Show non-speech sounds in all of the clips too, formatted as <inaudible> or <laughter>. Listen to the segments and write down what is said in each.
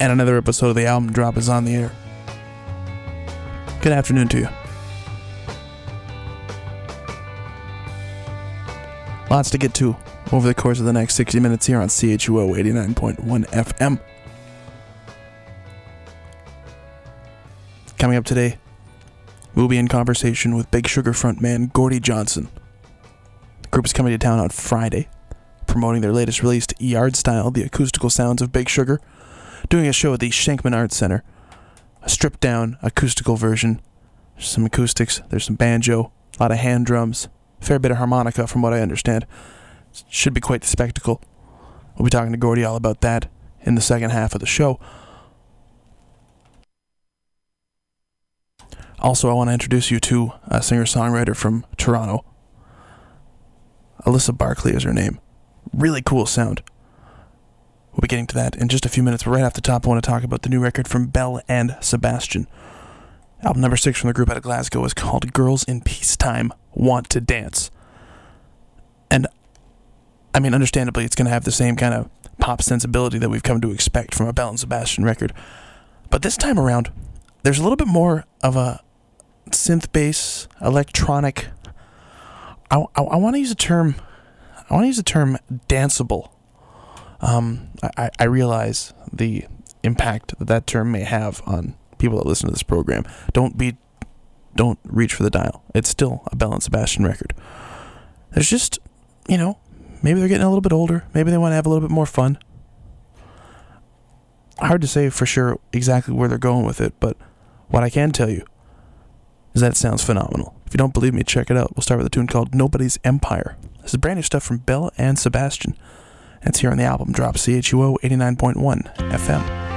And another episode of the album drop is on the air. Good afternoon to you. Lots to get to over the course of the next 60 minutes here on CHUO 89.1 FM. Coming up today, we'll be in conversation with Big Sugar frontman Gordie Johnson. The group is coming to town on Friday, promoting their latest release, Yard Style, the acoustical sounds of Big Sugar, doing a show at the Shenkman Arts Center. A stripped down acoustical version. There's some acoustics, there's some banjo, a lot of hand drums, fair bit of harmonica from what I understand. Should be quite the spectacle. We'll be talking to Gordie all about that in the second half of the show. Also, I want to introduce you to a singer songwriter from Toronto. Alyssa Barkley is her name. Really cool sound. We'll be getting to that in just a few minutes, but right off the top, I want to talk about the new record from Belle and Sebastian. Album number six from the group out of Glasgow is called Girls in Peacetime Want to Dance. And, I mean, understandably, it's going to have the same kind of pop sensibility that we've come to expect from a Belle and Sebastian record. But this time around, there's a little bit more of a synth bass, electronic. I, I, I want to use a term. I want to use the term danceable. Um, I, I realize the impact that that term may have on people that listen to this program. Don't be, don't reach for the dial. It's still a Belle and Sebastian record. There's just, you know, maybe they're getting a little bit older. Maybe they want to have a little bit more fun. Hard to say for sure exactly where they're going with it, but what I can tell you is that it sounds phenomenal. If you don't believe me, check it out. We'll start with a tune called Nobody's Empire. This is brand new stuff from Belle and Sebastian. It's here on the album drop CHUO 89.1 FM.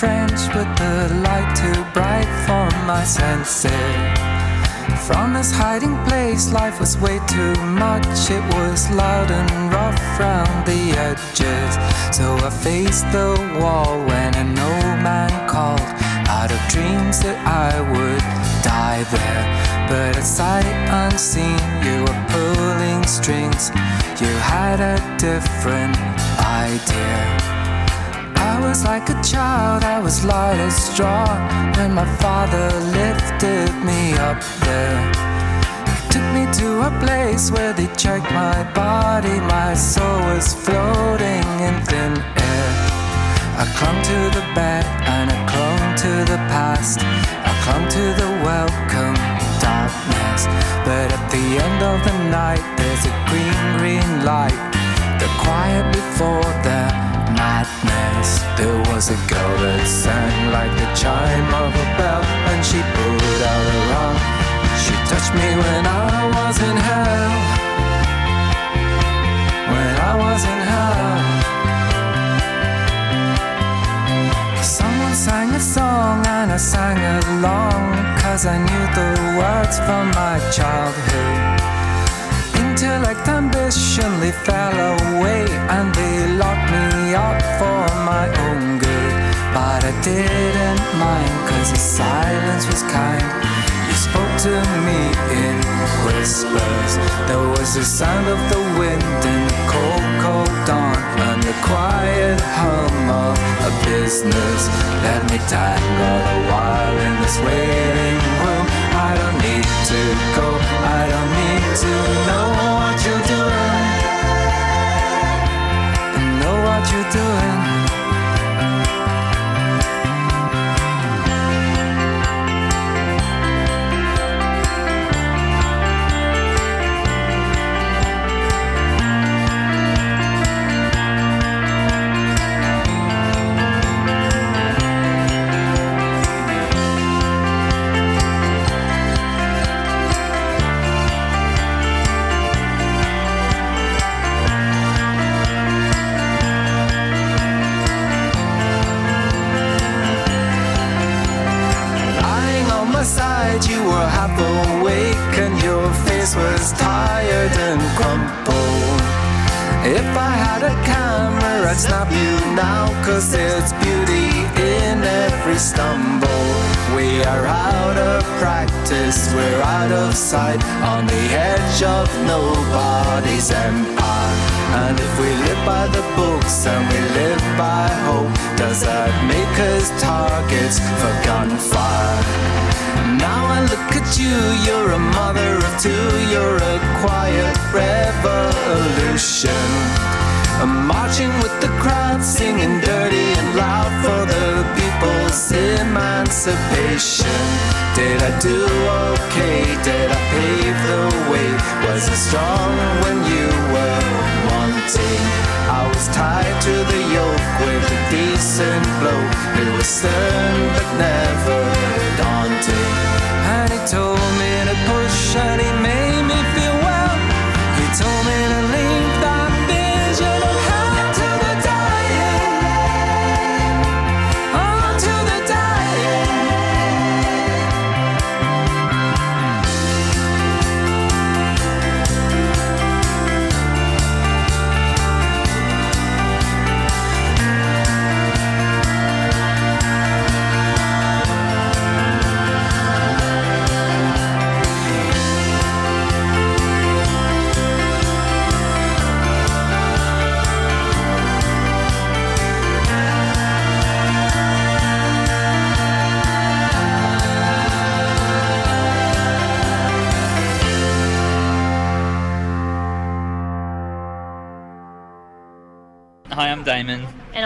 French with the light too bright for my senses. From this hiding place, life was way too much. It was loud and rough round the edges. So I faced the wall when an old man called out of dreams that I would die there. But at sight unseen, you were pulling strings. You had a different idea. I was like a child, I was light as straw when my father lifted me up there. He took me to a place where they checked my body, my soul was floating in thin air. I clung to the bed and I clung to the past. I clung to the welcome darkness. But at the end of the night, there's a green, green light. The quiet before the madness. There was a girl that sang like the chime of a bell, and she put out her arm. She touched me when I was in hell. When I was in hell. Someone sang a song and I sang along Cause I knew the words from my childhood Intellect they fell away And they locked me up for my own good. But I didn't mind cause the silence was kind. You spoke to me in whispers. There was the sound of the wind in the cold, cold dawn And the quiet hum of a business. Let me tangle a while in this waiting room I don't need to go, I don't need to know what you're doing. Know what you're doing. Out of sight, on the edge of nobody's empire. And if we live by the books and we live by hope, does that make us targets for gunfire? Now I look at you, you're a mother of two, you're a quiet revolution. I'm marching with the crowd, singing dirty and loud for the people's emancipation. Did I do okay? Did I pave the way? Was I strong when you were wanting? I was tied to the yoke with a decent blow. It was stern but never daunting. And he told me to push and he made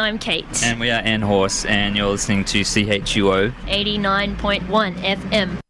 I'm Kate. and we are N Horse, and you're listening to CHUO. 89.1 FM.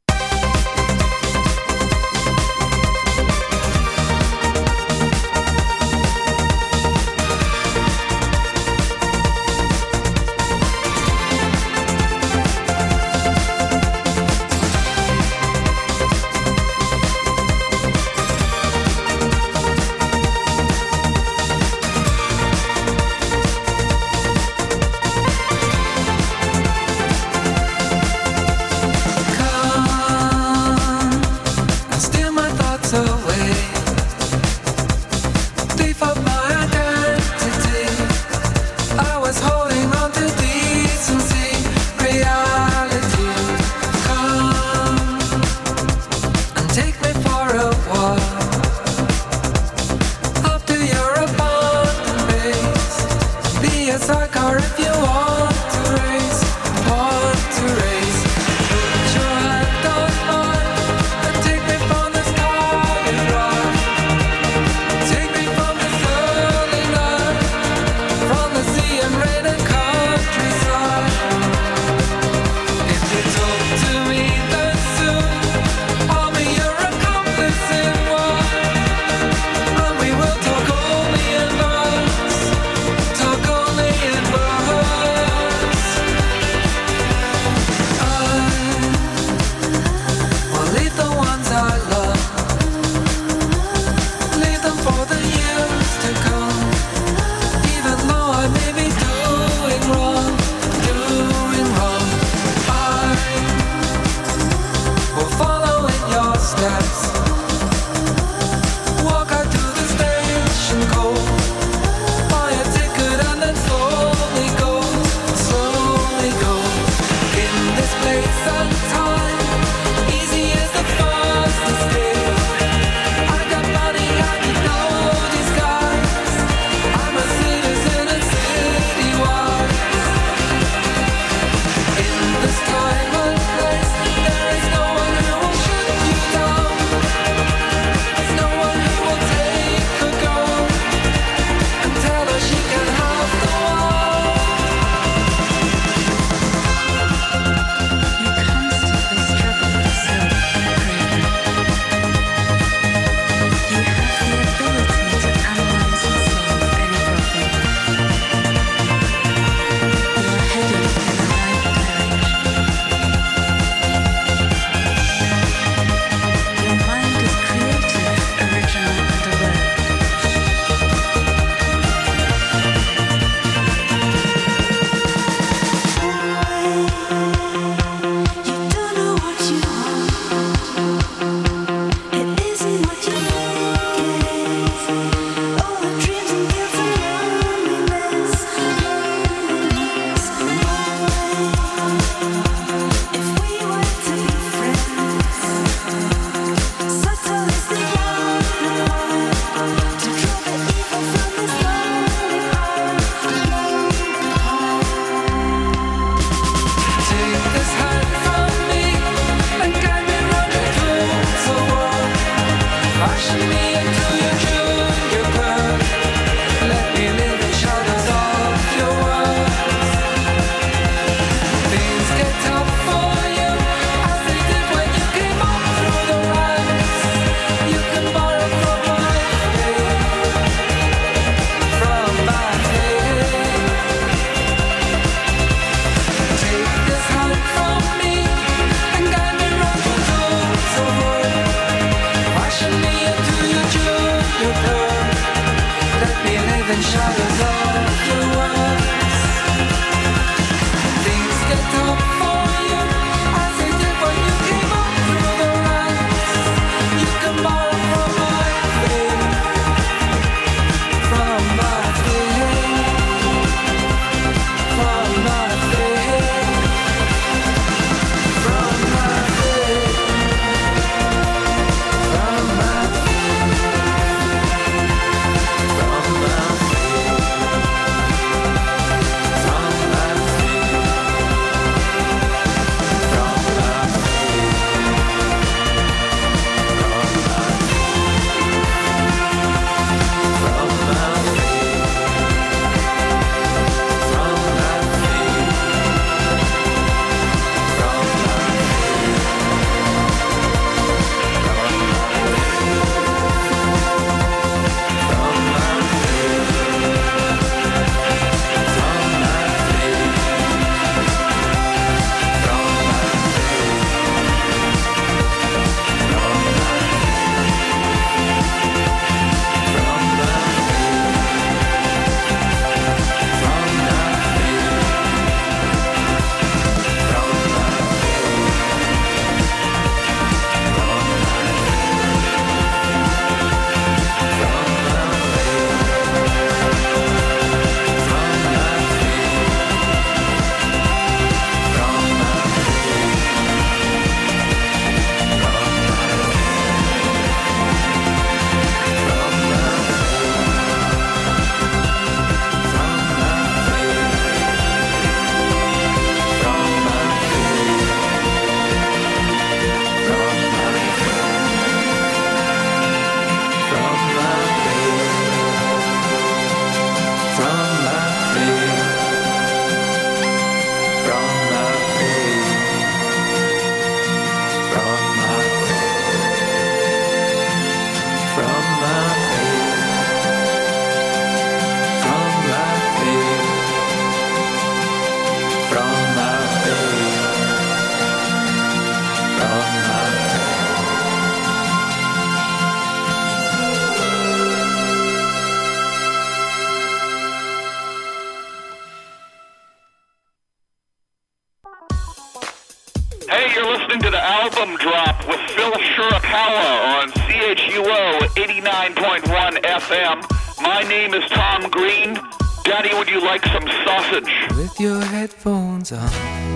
Hey, you're listening to the album drop with Phil Shirakawa on CHUO 89.1 FM. My name is Tom Green. Daddy, would you like some sausage? With your headphones on,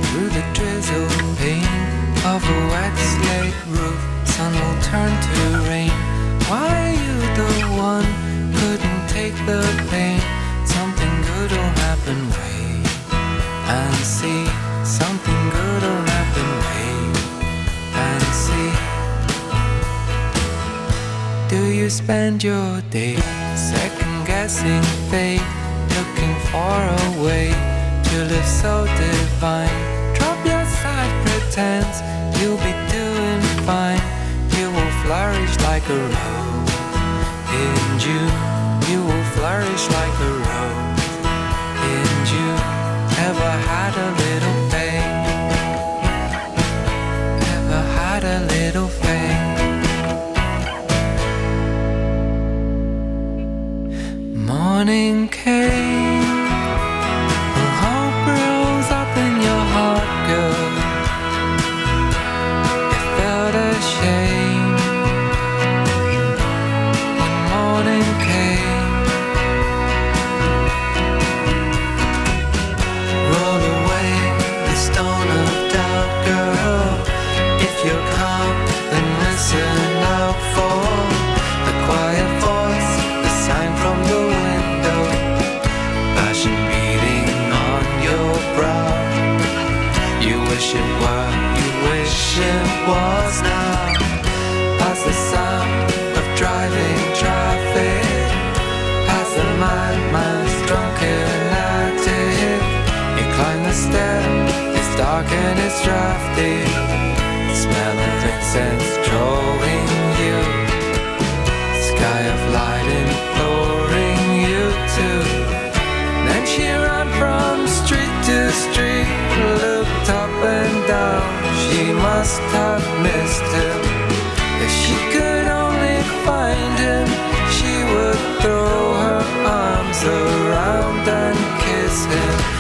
through the drizzle pain of a wet slate roof, sun will turn to rain. Why you the one? Couldn't take the pain. Something good will happen. Wait and see. You spend your day second guessing fate, looking for a way to live so divine? Drop your side pretense, you'll be doing fine. You will flourish like a rose in June. You will flourish like a rose in June. Ever had a little Morning came, and it's drafty. Smell of incense drawing you. Sky of light imploring you to. Then she ran from street to street, looked up and down. She must have missed him. If she could only find him, she would throw her arms around and kiss him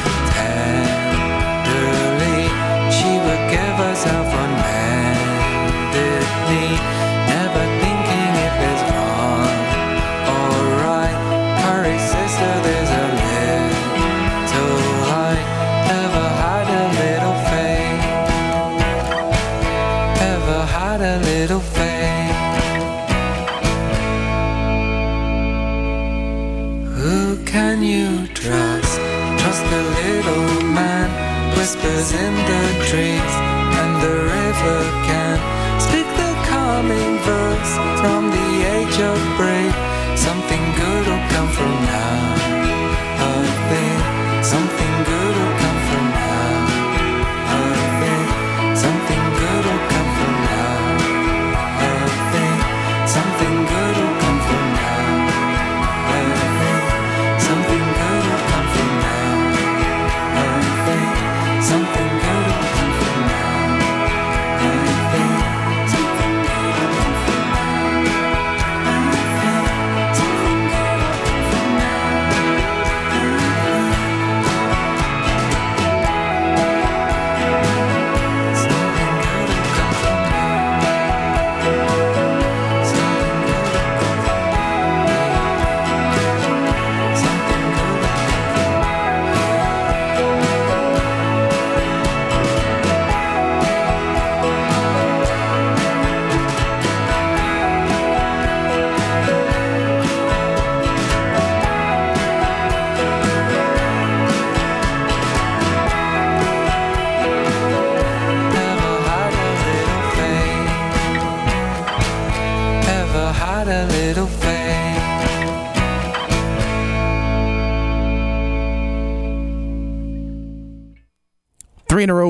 whispers in the trees, and the river can speak the calming verse from the age of brave. Something good will come from now.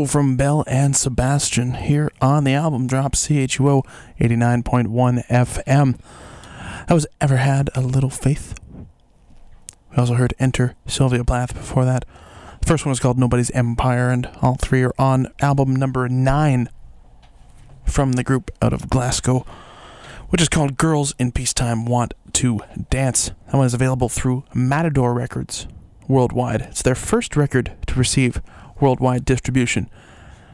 From Belle and Sebastian here on the album drop CHUO 89.1 FM. That was Ever Had a Little Faith. We also heard Enter Sylvia Plath before that. The first one was called Nobody's Empire, and all three are on album number nine from the group out of Glasgow, which is called Girls in Peacetime Want to Dance. That one is available through Matador Records worldwide. It's their first record to receive worldwide distribution,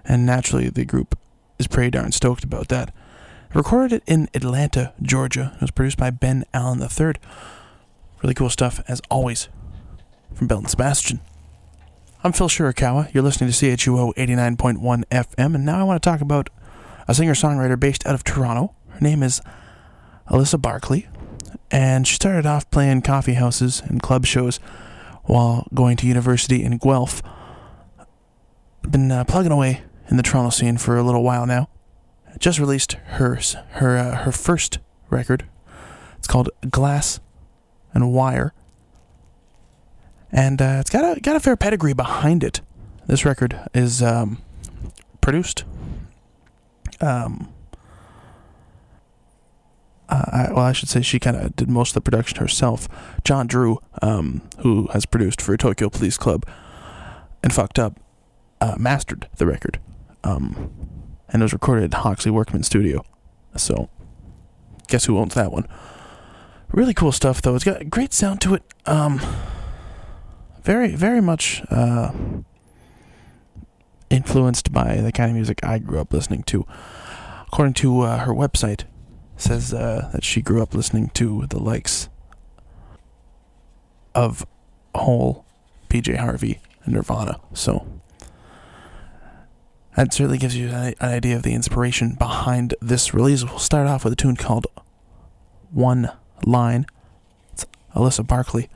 and naturally, the group is pretty darn stoked about that. Recorded it in Atlanta, Georgia. It was produced by Ben Allen III. Really cool stuff, as always, from Belle and Sebastian. I'm Phil Shirakawa. You're listening to CHUO 89.1 FM, and now I want to talk about a singer songwriter based out of Toronto. Her name is Alyssa Barkley, and she started off playing coffee houses and club shows while going to university in Guelph. Been uh, plugging away in the Toronto scene for a little while now. Just released her her uh, her first record. It's called Glass and Wire, and uh, it's got a got a fair pedigree behind it. This record is um, produced. Um, uh, I, well, I should say she kind of did most of the production herself. Jon Drew, um, who has produced for Tokyo Police Club and Fucked Up, uh, mastered the record. Um, and it was recorded at Hawksley Workman Studio. So, guess who owns that one? Really cool stuff, though. It's got a great sound to it. Um, very, very much uh, influenced by the kind of music I grew up listening to. According to uh, her website, says uh, that she grew up listening to the likes of Hole, PJ Harvey, and Nirvana. So that certainly gives you an idea of the inspiration behind this release. We'll start off with a tune called One Line. It's Alyssa Barkley.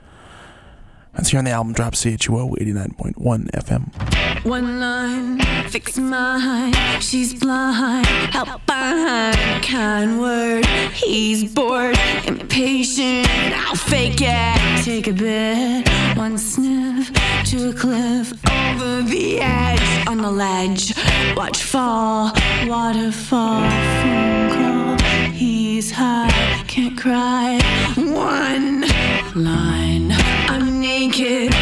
That's here on the album drop CHUO 89.1 FM. One line, fix mine. She's blind, help behind. Kind word, he's bored, impatient. I'll fake it. Take a bit, one sniff to a cliff over the edge on the ledge. Watch fall, waterfall, phone call. He's high, can't cry. One line, I'm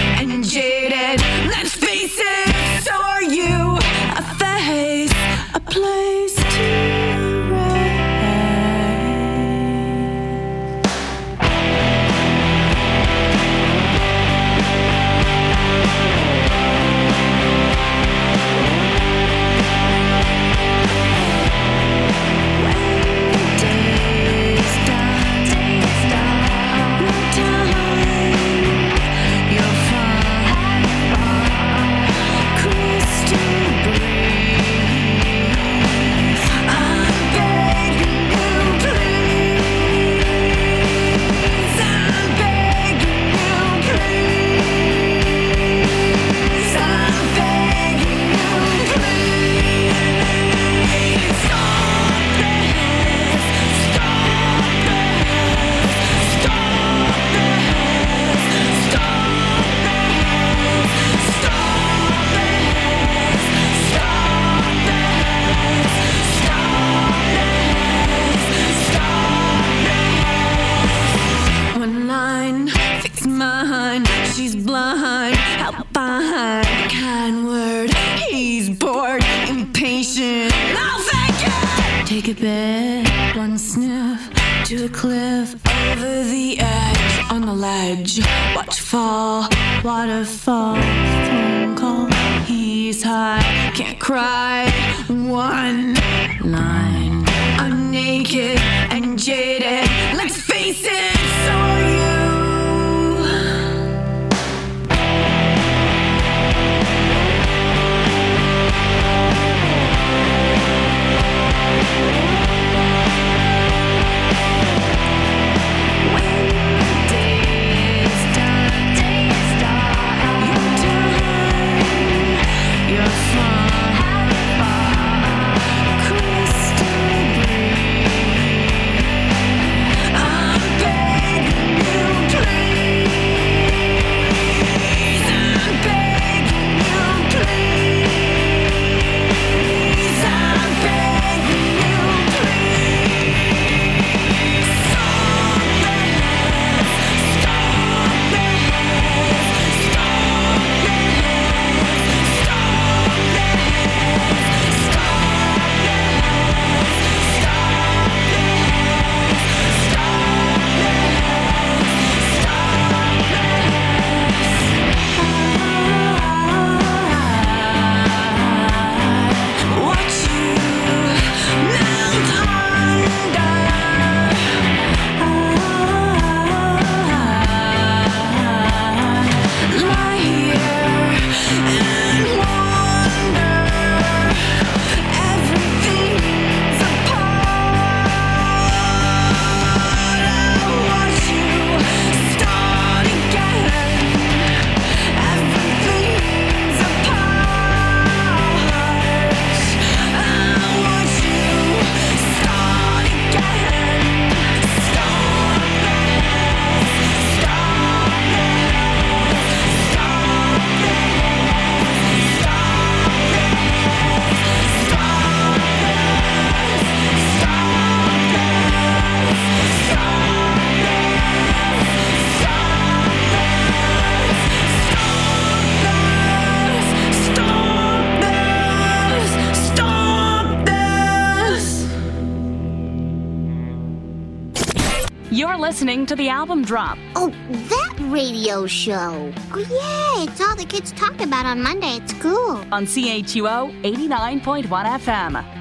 to the album drop. Oh, that radio show. Oh, yeah, it's all the kids talk about on Monday at school. On CHUO 89.1 FM.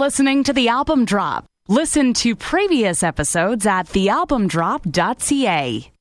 Listening to The Album Drop. Listen to previous episodes at thealbumdrop.ca.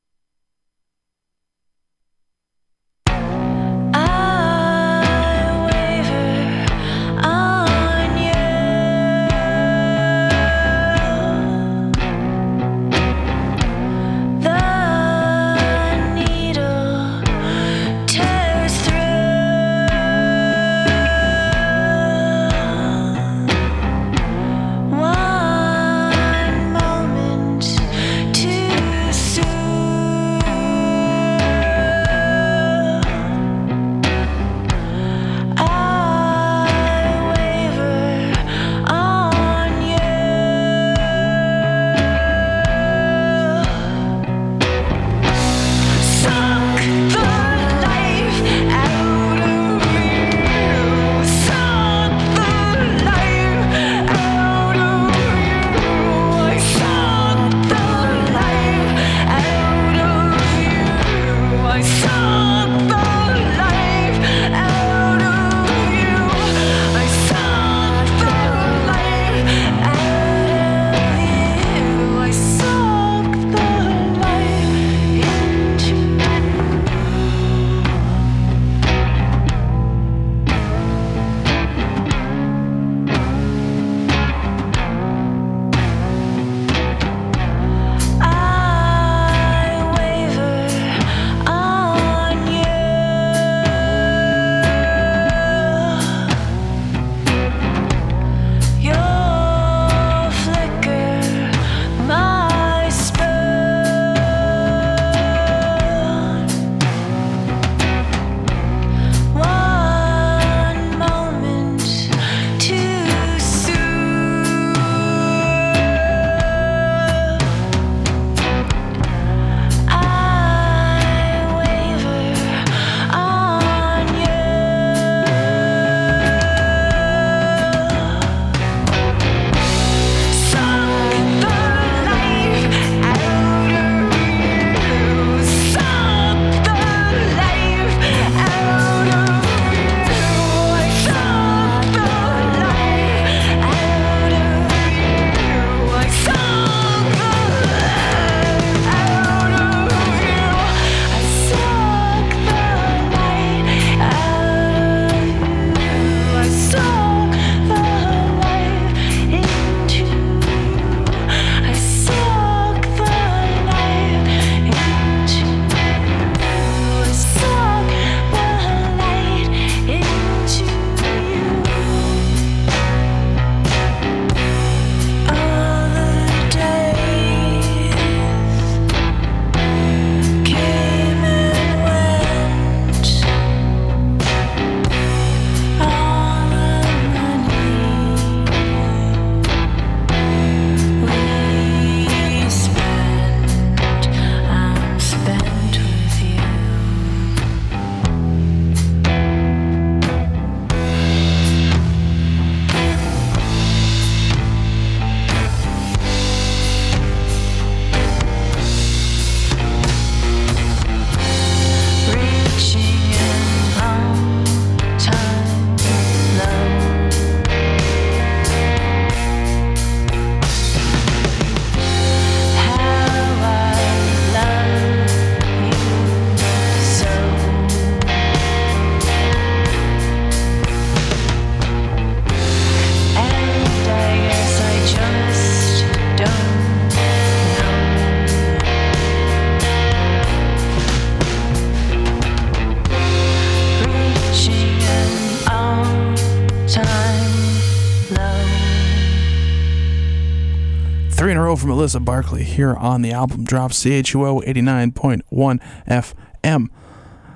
Barkley here on the album drop CHUO 89.1 FM.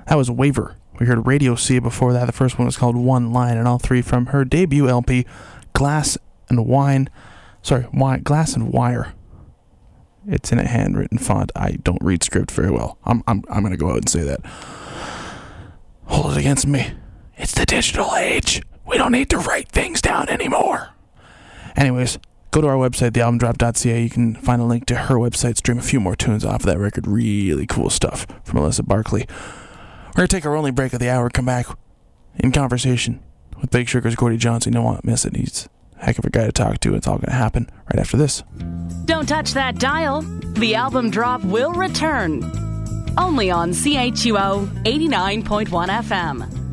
That was Waver. We heard Radio C before that. The first one was called One Line, and all three from her debut LP, Glass and Wine. Sorry, wine, Glass and Wire. It's in a handwritten font. I don't read script very well. I'm, I'm, I'm going to go out and say that. Hold it against me. It's the digital age. We don't need to write things down anymore. Anyways, go to our website, thealbumdrop.ca. You can find a link to her website, stream a few more tunes off of that record. Really cool stuff from Melissa Barkley. We're going to take our only break of the hour, come back in conversation with Big Sugar's Gordie Johnson. You don't want to miss it. He's a heck of a guy to talk to. It's all going to happen right after this. Don't touch that dial. The album drop will return. Only on CHUO 89.1 FM.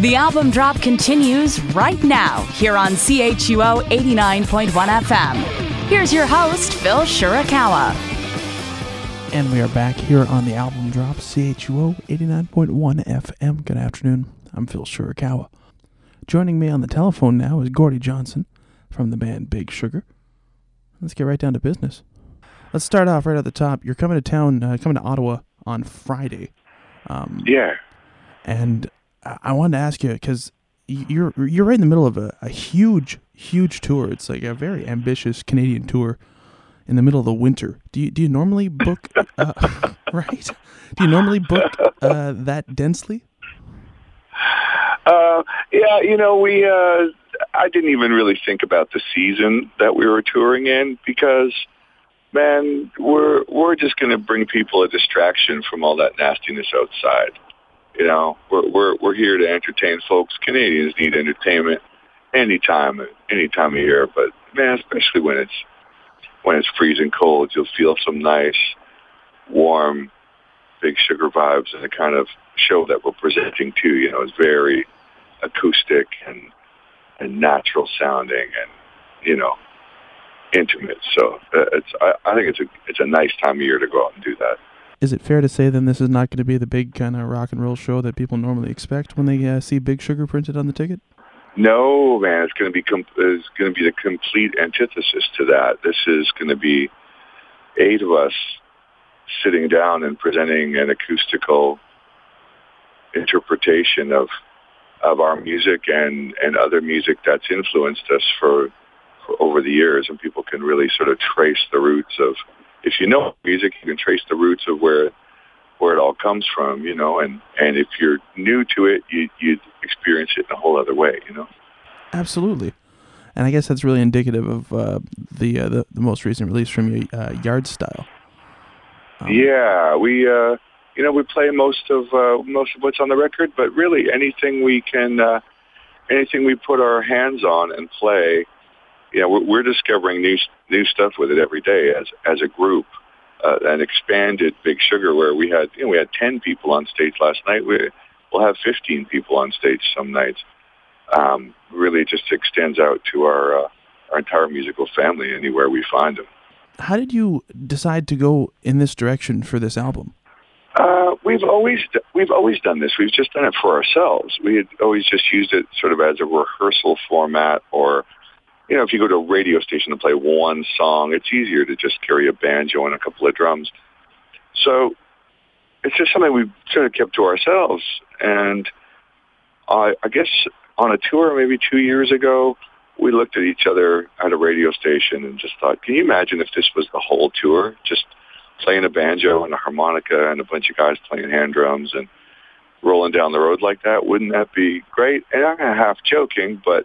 The album drop continues right now here on CHUO 89.1 FM. Here's your host, Phil Shirakawa. And we are back here on the album drop, CHUO 89.1 FM. Good afternoon. I'm Phil Shirakawa. Joining me on the telephone now is Gordie Johnson from the band Big Sugar. Let's get right down to business. Let's start off right at the top. You're coming to town, uh, coming to Ottawa on Friday. Um, yeah. And I wanted to ask you because you're you're right in the middle of a, a huge huge tour. It's like a very ambitious Canadian tour in the middle of the winter. Do you do you normally book <laughs> uh, <laughs> right? Do you normally book uh, that densely? Uh, yeah, you know, we, uh, I didn't even really think about the season that we were touring in because, man, we're, we're just going to bring people a distraction from all that nastiness outside. You know, we're, we're, we're here to entertain folks. Canadians need entertainment anytime, any time of year, but man, especially when it's, when it's freezing cold, you'll feel some nice, warm, big sugar vibes and the kind of show that we're presenting to, you know, is very acoustic and and natural sounding and you know intimate. So uh, it's I, I think it's a it's a nice time of year to go out and do that. Is it fair to say then this is not going to be the big kind of rock and roll show that people normally expect when they uh, see Big Sugar printed on the ticket? No, man, it's going to be com- it's going to be the complete antithesis to that. This is going to be eight of us sitting down and presenting an acoustical interpretation of of our music and and other music that's influenced us for, for over the years and people can really sort of trace the roots of if you know music you can trace the roots of where where it all comes from you know and and if you're new to it you you'd experience it in a whole other way you know Absolutely. And I guess that's really indicative of uh, the, uh, the the most recent release from you, uh, Yard Style. Yeah, we uh, you know we play most of uh, most of what's on the record, but really anything we can, uh, anything we put our hands on and play, you know, we're, we're discovering new new stuff with it every day as as a group. Uh, an expanded Big Sugar where we had you know we had ten people on stage last night. We we'll have fifteen people on stage some nights. Um, really, just extends out to our uh, our entire musical family anywhere we find them. How did you decide to go in this direction for this album? Uh, we've always we've always done this. We've just done it for ourselves. We had always just used it sort of as a rehearsal format, or you know, if you go to a radio station and play one song, it's easier to just carry a banjo and a couple of drums. So it's just something we've sort of kept to ourselves. And I, I guess on a tour maybe two years ago, we looked at each other at a radio station and just thought, can you imagine if this was the whole tour? Just playing a banjo and a harmonica and a bunch of guys playing hand drums and rolling down the road like that. Wouldn't that be great? And I'm half joking, but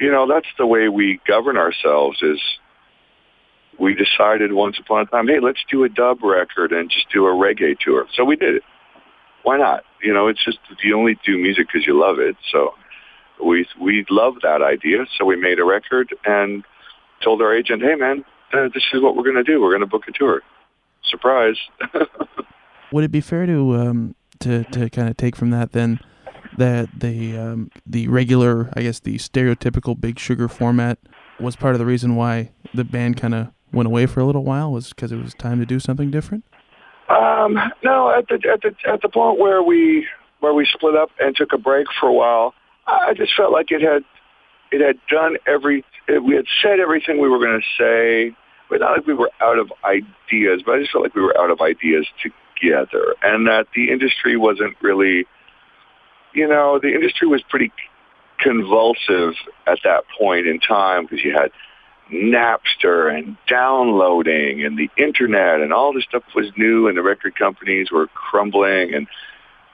you know, that's the way we govern ourselves is we decided once upon a time, hey, let's do a dub record and just do a reggae tour. So we did it. Why not? You know, it's just you only do music because you love it. So we we loved that idea. So we made a record and told our agent, hey, man, uh, this is what we're going to do. We're going to book a tour. Surprise. <laughs> Would it be fair to um, to to kind of take from that then that the um, the regular, I guess, the stereotypical Big Sugar format was part of the reason why the band kind of went away for a little while was because it was time to do something different? Um, no, at the at the at the point where we where we split up and took a break for a while, I just felt like it had it had done every it, we had said everything we were going to say, but not like we were out of ideas. But I just felt like we were out of ideas together, and that the industry wasn't really, you know, the industry was pretty convulsive at that point in time because you had Napster and downloading and the internet and all this stuff was new and the record companies were crumbling and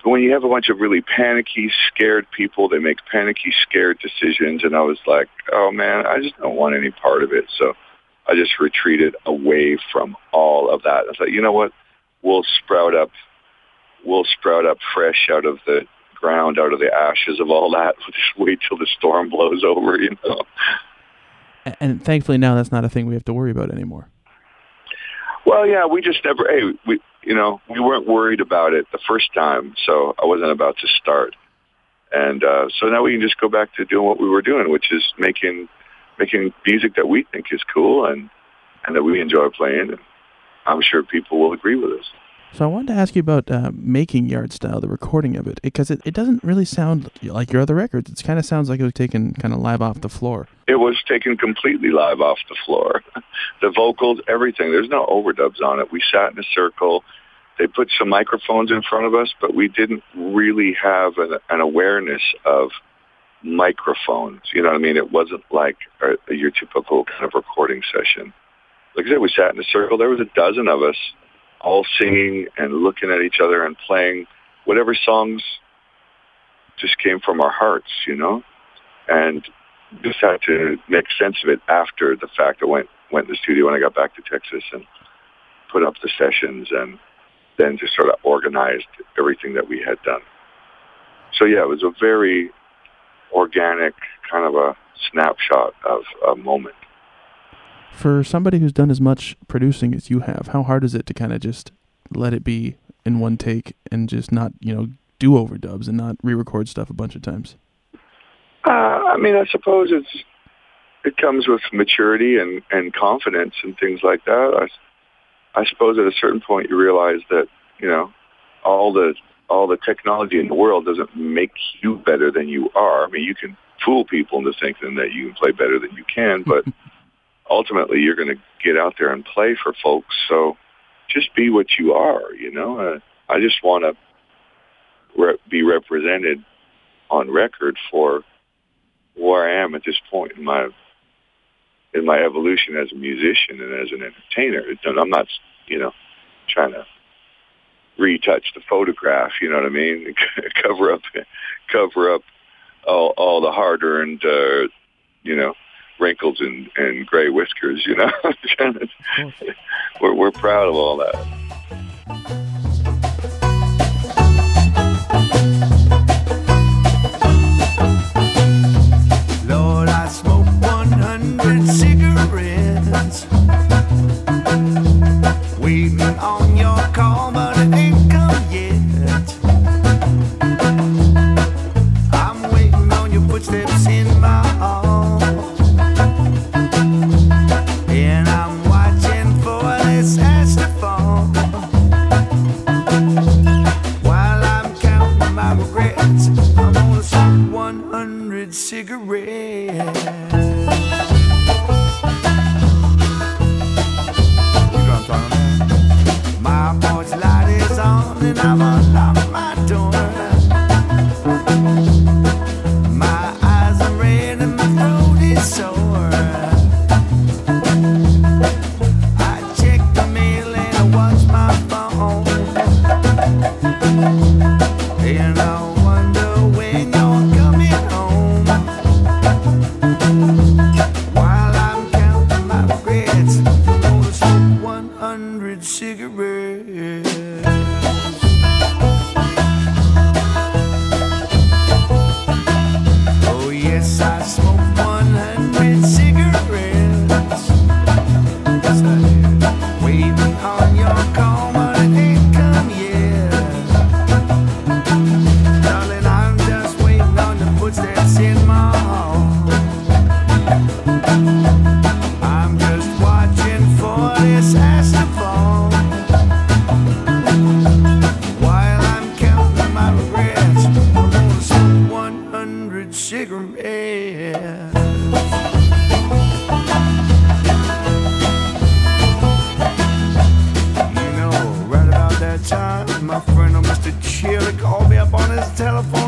when you have a bunch of really panicky, scared people, they make panicky, scared decisions and I was like, oh man, I just don't want any part of it. So I just retreated away from all of that. I thought, you know what? We'll sprout up, we'll sprout up fresh out of the ground out of the ashes of all that. <laughs> We'll just wait till the storm blows over, you know. And thankfully now that's not a thing we have to worry about anymore. Well, yeah, we just never. Hey, we you know we weren't worried about it the first time, so I wasn't about to start, and uh, so now we can just go back to doing what we were doing, which is making making music that we think is cool and and that we enjoy playing. And I'm sure people will agree with us. So I wanted to ask you about uh, making Yard Style, the recording of it, because it, it doesn't really sound like your other records. It kind of sounds like it was taken kind of live off the floor. It was taken completely live off the floor. <laughs> the vocals, everything. There's no overdubs on it. We sat in a circle. They put some microphones in front of us, but we didn't really have an, an awareness of microphones. You know what I mean? It wasn't like a, your typical kind of recording session. Like I said, we sat in a circle. There was a dozen of us all singing and looking at each other and playing whatever songs just came from our hearts, you know? And just had to make sense of it after the fact. I went went in the studio when I got back to Texas and put up the sessions and then just sort of organized everything that we had done. So yeah, it was a very organic kind of a snapshot of a moment. For somebody who's done as much producing as you have, how hard is it to kind of just let it be in one take and just not, you know, do overdubs and not re-record stuff a bunch of times? Uh, I mean, I suppose it's it comes with maturity and and confidence and things like that. I, I suppose at a certain point you realize that you know all the all the technology in the world doesn't make you better than you are. I mean, you can fool people into thinking that you can play better than you can, but <laughs> ultimately you're going to get out there and play for folks. So just be what you are. You know, uh, I just want to re- be represented on record for where I am at this point in my in my evolution as a musician and as an entertainer. I'm not, you know, trying to retouch the photograph. You know what I mean? <laughs> cover up, cover up all, all the hard-earned, uh, you know, wrinkles and, and gray whiskers. You know, <laughs> we're we're proud of all that. Lord, I smoke 100 cigarettes. Waiting on your call, but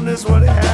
This is what he had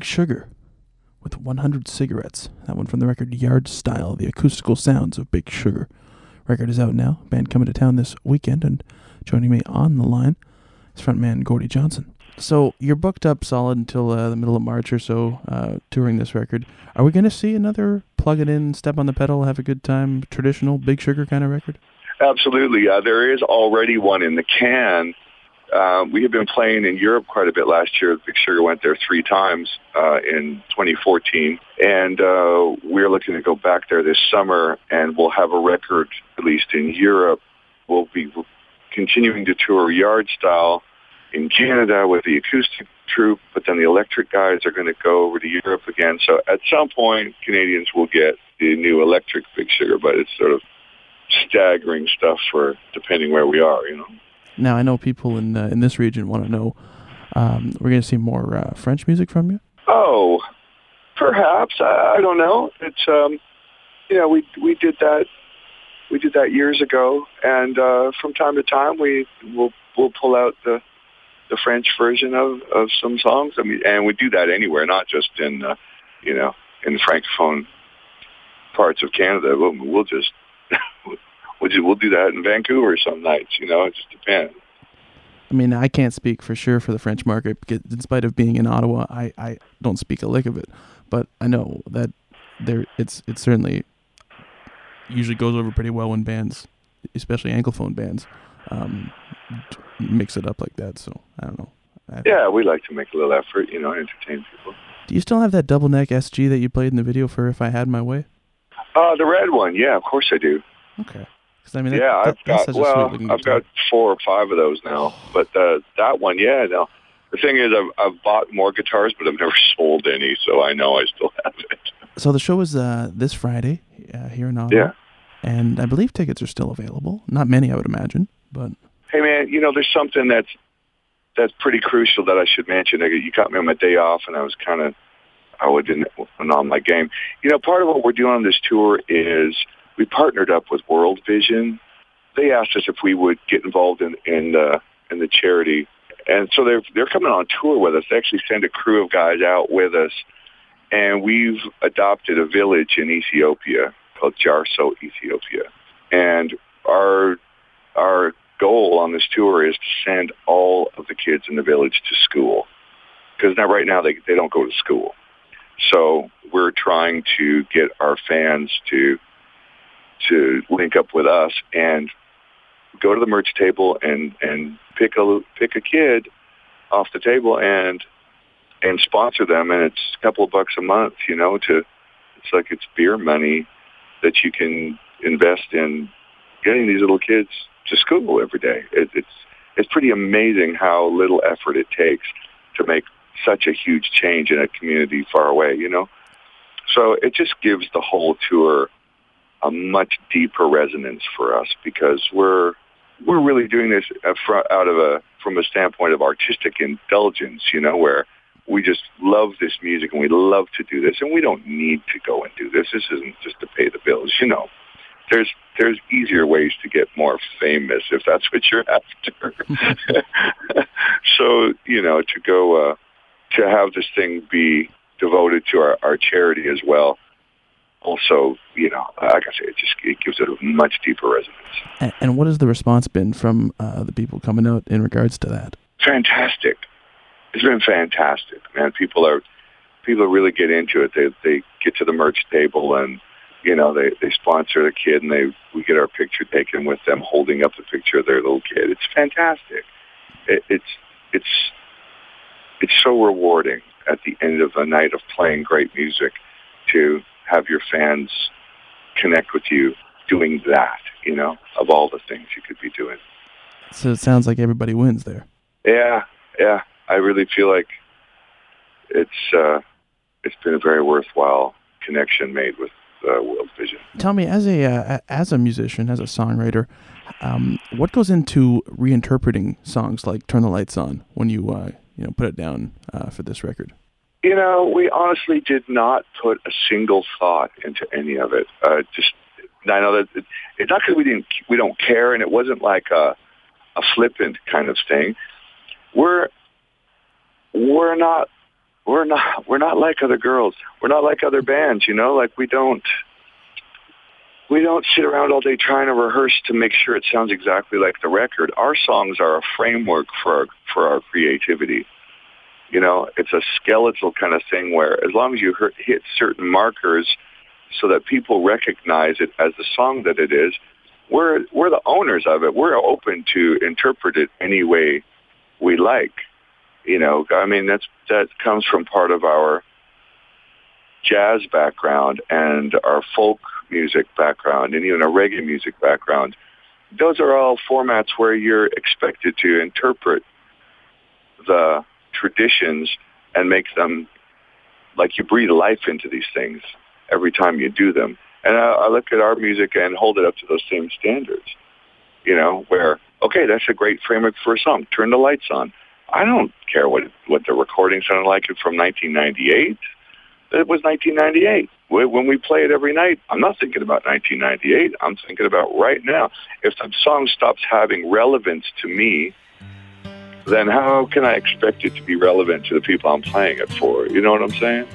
Big Sugar with 100 cigarettes. That one from the record Yard Style, the acoustical sounds of Big Sugar. Record is out now. Band coming to town this weekend, and joining me on the line is frontman Gordie Johnson. So you're booked up solid until uh, the middle of March or so, uh, touring this record. Are we going to see another plug it in, step on the pedal, have a good time, traditional Big Sugar kind of record? Absolutely. Uh, there is already one in the can. Uh, we have been playing in Europe quite a bit last year. Big Sugar went there three times uh, in 2014, and uh, we're looking to go back there this summer, and we'll have a record released in Europe. We'll be continuing to tour Yard Style in Canada with the acoustic troupe, but then the electric guys are going to go over to Europe again. So at some point, Canadians will get the new electric Big Sugar, but it's sort of staggering stuff for depending where we are, you know. Now I know people in uh, in this region want to know. Um, we're going to see more uh, French music from you. Oh, perhaps I, I don't know. It's um, you know we we did that we did that years ago, and uh, from time to time we will we'll pull out the the French version of of some songs. I mean, and we do that anywhere, not just in uh, you know in francophone parts of Canada. We'll, we'll just we'll just, we'll do that in Vancouver some nights. You know, it just depends. I mean, I can't speak for sure for the French market because, in spite of being in Ottawa, I, I don't speak a lick of it. But I know that there it's it certainly usually goes over pretty well when bands, especially anglophone bands, um, mix it up like that. So I don't know. I, Yeah, we like to make a little effort, you know, entertain people. Do you still have that double neck SG that you played in the video for "If I Had My Way"? Uh, the red one, yeah, of course I do. Okay. 'Cause, I mean, that- yeah, that- I've got well, I've got four or five of those now. But uh, that one, yeah, no. The thing is, I've I've bought more guitars, but I've never <laughs> sold any, so I know I still have it. So the show is uh, this Friday uh, here in Ottawa. Yeah. And I believe tickets are still available. Not many, I would imagine, but Hey, man, you know, there's something that's that's pretty crucial that I should mention. You got me on my day off, and I was kind of I wasn't on my game. You know, part of what we're doing on this tour is we partnered up with World Vision. They asked us if we would get involved in in the in the charity, and so they're they're coming on tour with us. They actually send a crew of guys out with us, and we've adopted a village in Ethiopia called Jarso, Ethiopia, and our our goal on this tour is to send all of the kids in the village to school because now right now they they don't go to school. So we're trying to get our fans to to link up with us and go to the merch table and and pick a pick a kid off the table and and sponsor them and it's a couple of bucks a month, you know, to it's like it's beer money that you can invest in getting these little kids to school every day. It, it's it's pretty amazing how little effort it takes to make such a huge change in a community far away, you know. So it just gives the whole tour a much deeper resonance for us because we're we're really doing this out of a from a standpoint of artistic indulgence, you know, where we just love this music and we love to do this and we don't need to go and do this. This isn't just to pay the bills, you know. There's there's easier ways to get more famous if that's what you're <laughs> after. <laughs> so, you know, to go uh to have this thing be devoted to our, our charity as well. Also, you know, like I say, it just it gives it a much deeper resonance. and, and what has the response been from uh, the people coming out in regards to that? fantastic. It's been fantastic, man. People are people really get into it. They they get to the merch table and you know they they sponsor the kid and they we get our picture taken with them holding up the picture of their little kid. It's fantastic. It, it's it's it's so rewarding at the end of a night of playing great music to have your fans connect with you doing that. You know, of all the things you could be doing. So it sounds like everybody wins there. Yeah, yeah. I really feel like it's uh, it's been a very worthwhile connection made with uh, World Vision. Tell me, as a uh, as a musician, as a songwriter, um, what goes into reinterpreting songs like "Turn the Lights On" when you uh, you know put it down uh, for this record? You know, we honestly did not put a single thought into any of it. Uh, just I know that it, it's not because we didn't we don't care, and it wasn't like a a flippant kind of thing. We're we're not we're not we're not like other girls. We're not like other bands, you know. Like we don't we don't sit around all day trying to rehearse to make sure it sounds exactly like the record. Our songs are a framework for our, for our creativity. You know, it's a skeletal kind of thing where as long as you hit certain markers so that people recognize it as the song that it is, we're we're the owners of it. We're open to interpret it any way we like. You know, I mean that's that comes from part of our jazz background and our folk music background and even a reggae music background. Those are all formats where you're expected to interpret the traditions and make them like you breathe life into these things every time you do them. And I, I look at our music and hold it up to those same standards. You know, where okay, that's a great framework for a song. Turn the lights on. I don't care what what the recording sounded like it from 1998. It was 1998. When we play it every night, I'm not thinking about 1998. I'm thinking about right now. If the song stops having relevance to me, then how can I expect it to be relevant to the people I'm playing it for? You know what I'm saying?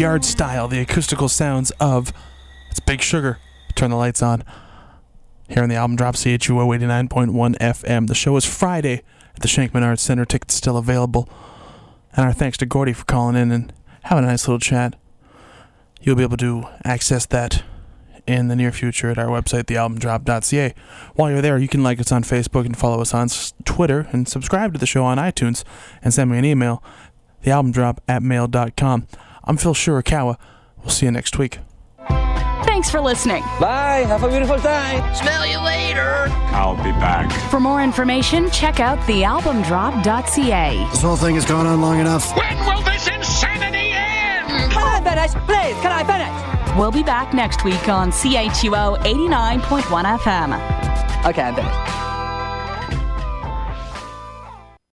Yard Style, the acoustical sounds of it's Big Sugar. Turn the lights on. Here on the album drop CHUO 89.1 FM. The show is Friday at the Shenkman Arts Center. Tickets still available. And our thanks to Gordie for calling in and having a nice little chat. You'll be able to access that in the near future at our website, thealbumdrop.ca. While you're there, you can like us on Facebook and follow us on Twitter and subscribe to the show on iTunes and send me an email, thealbumdrop at mail.com. I'm Phil Shirakawa. We'll see you next week. Thanks for listening. Bye. Have a beautiful time. Smell you later. I'll be back. For more information, check out thealbumdrop.ca. This whole thing has gone on long enough. When will this insanity end? Hmm. Can I finish? Please, can I finish? We'll be back next week on CHUO 89.1 FM. Okay, I'm finished.